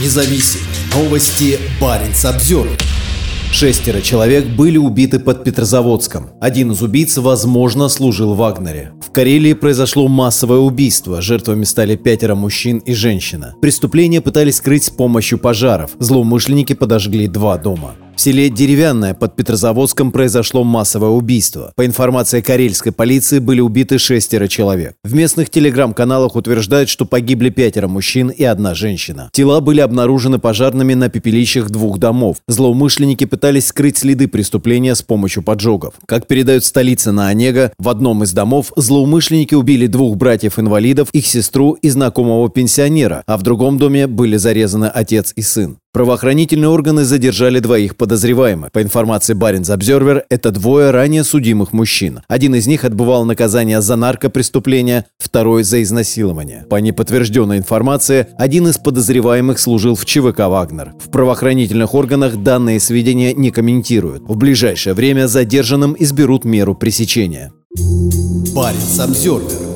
независим. Новости Баренц обзор. Шестеро человек были убиты под Петрозаводском. Один из убийц, возможно, служил в Вагнере. В Карелии произошло массовое убийство. Жертвами стали пятеро мужчин и женщина. Преступление пытались скрыть с помощью пожаров. Злоумышленники подожгли два дома. В селе Деревянное под Петрозаводском произошло массовое убийство. По информации карельской полиции были убиты шестеро человек. В местных телеграм-каналах утверждают, что погибли пятеро мужчин и одна женщина. Тела были обнаружены пожарными на пепелищах двух домов. Злоумышленники пытались скрыть следы преступления с помощью поджогов. Как передают столицы на Онега, в одном из домов злоумышленники убили двух братьев-инвалидов, их сестру и знакомого пенсионера, а в другом доме были зарезаны отец и сын. Правоохранительные органы задержали двоих подозреваемых. По информации Баринс Обзервер, это двое ранее судимых мужчин. Один из них отбывал наказание за наркопреступление, второй за изнасилование. По неподтвержденной информации, один из подозреваемых служил в ЧВК «Вагнер». В правоохранительных органах данные сведения не комментируют. В ближайшее время задержанным изберут меру пресечения. Баринс Обзервер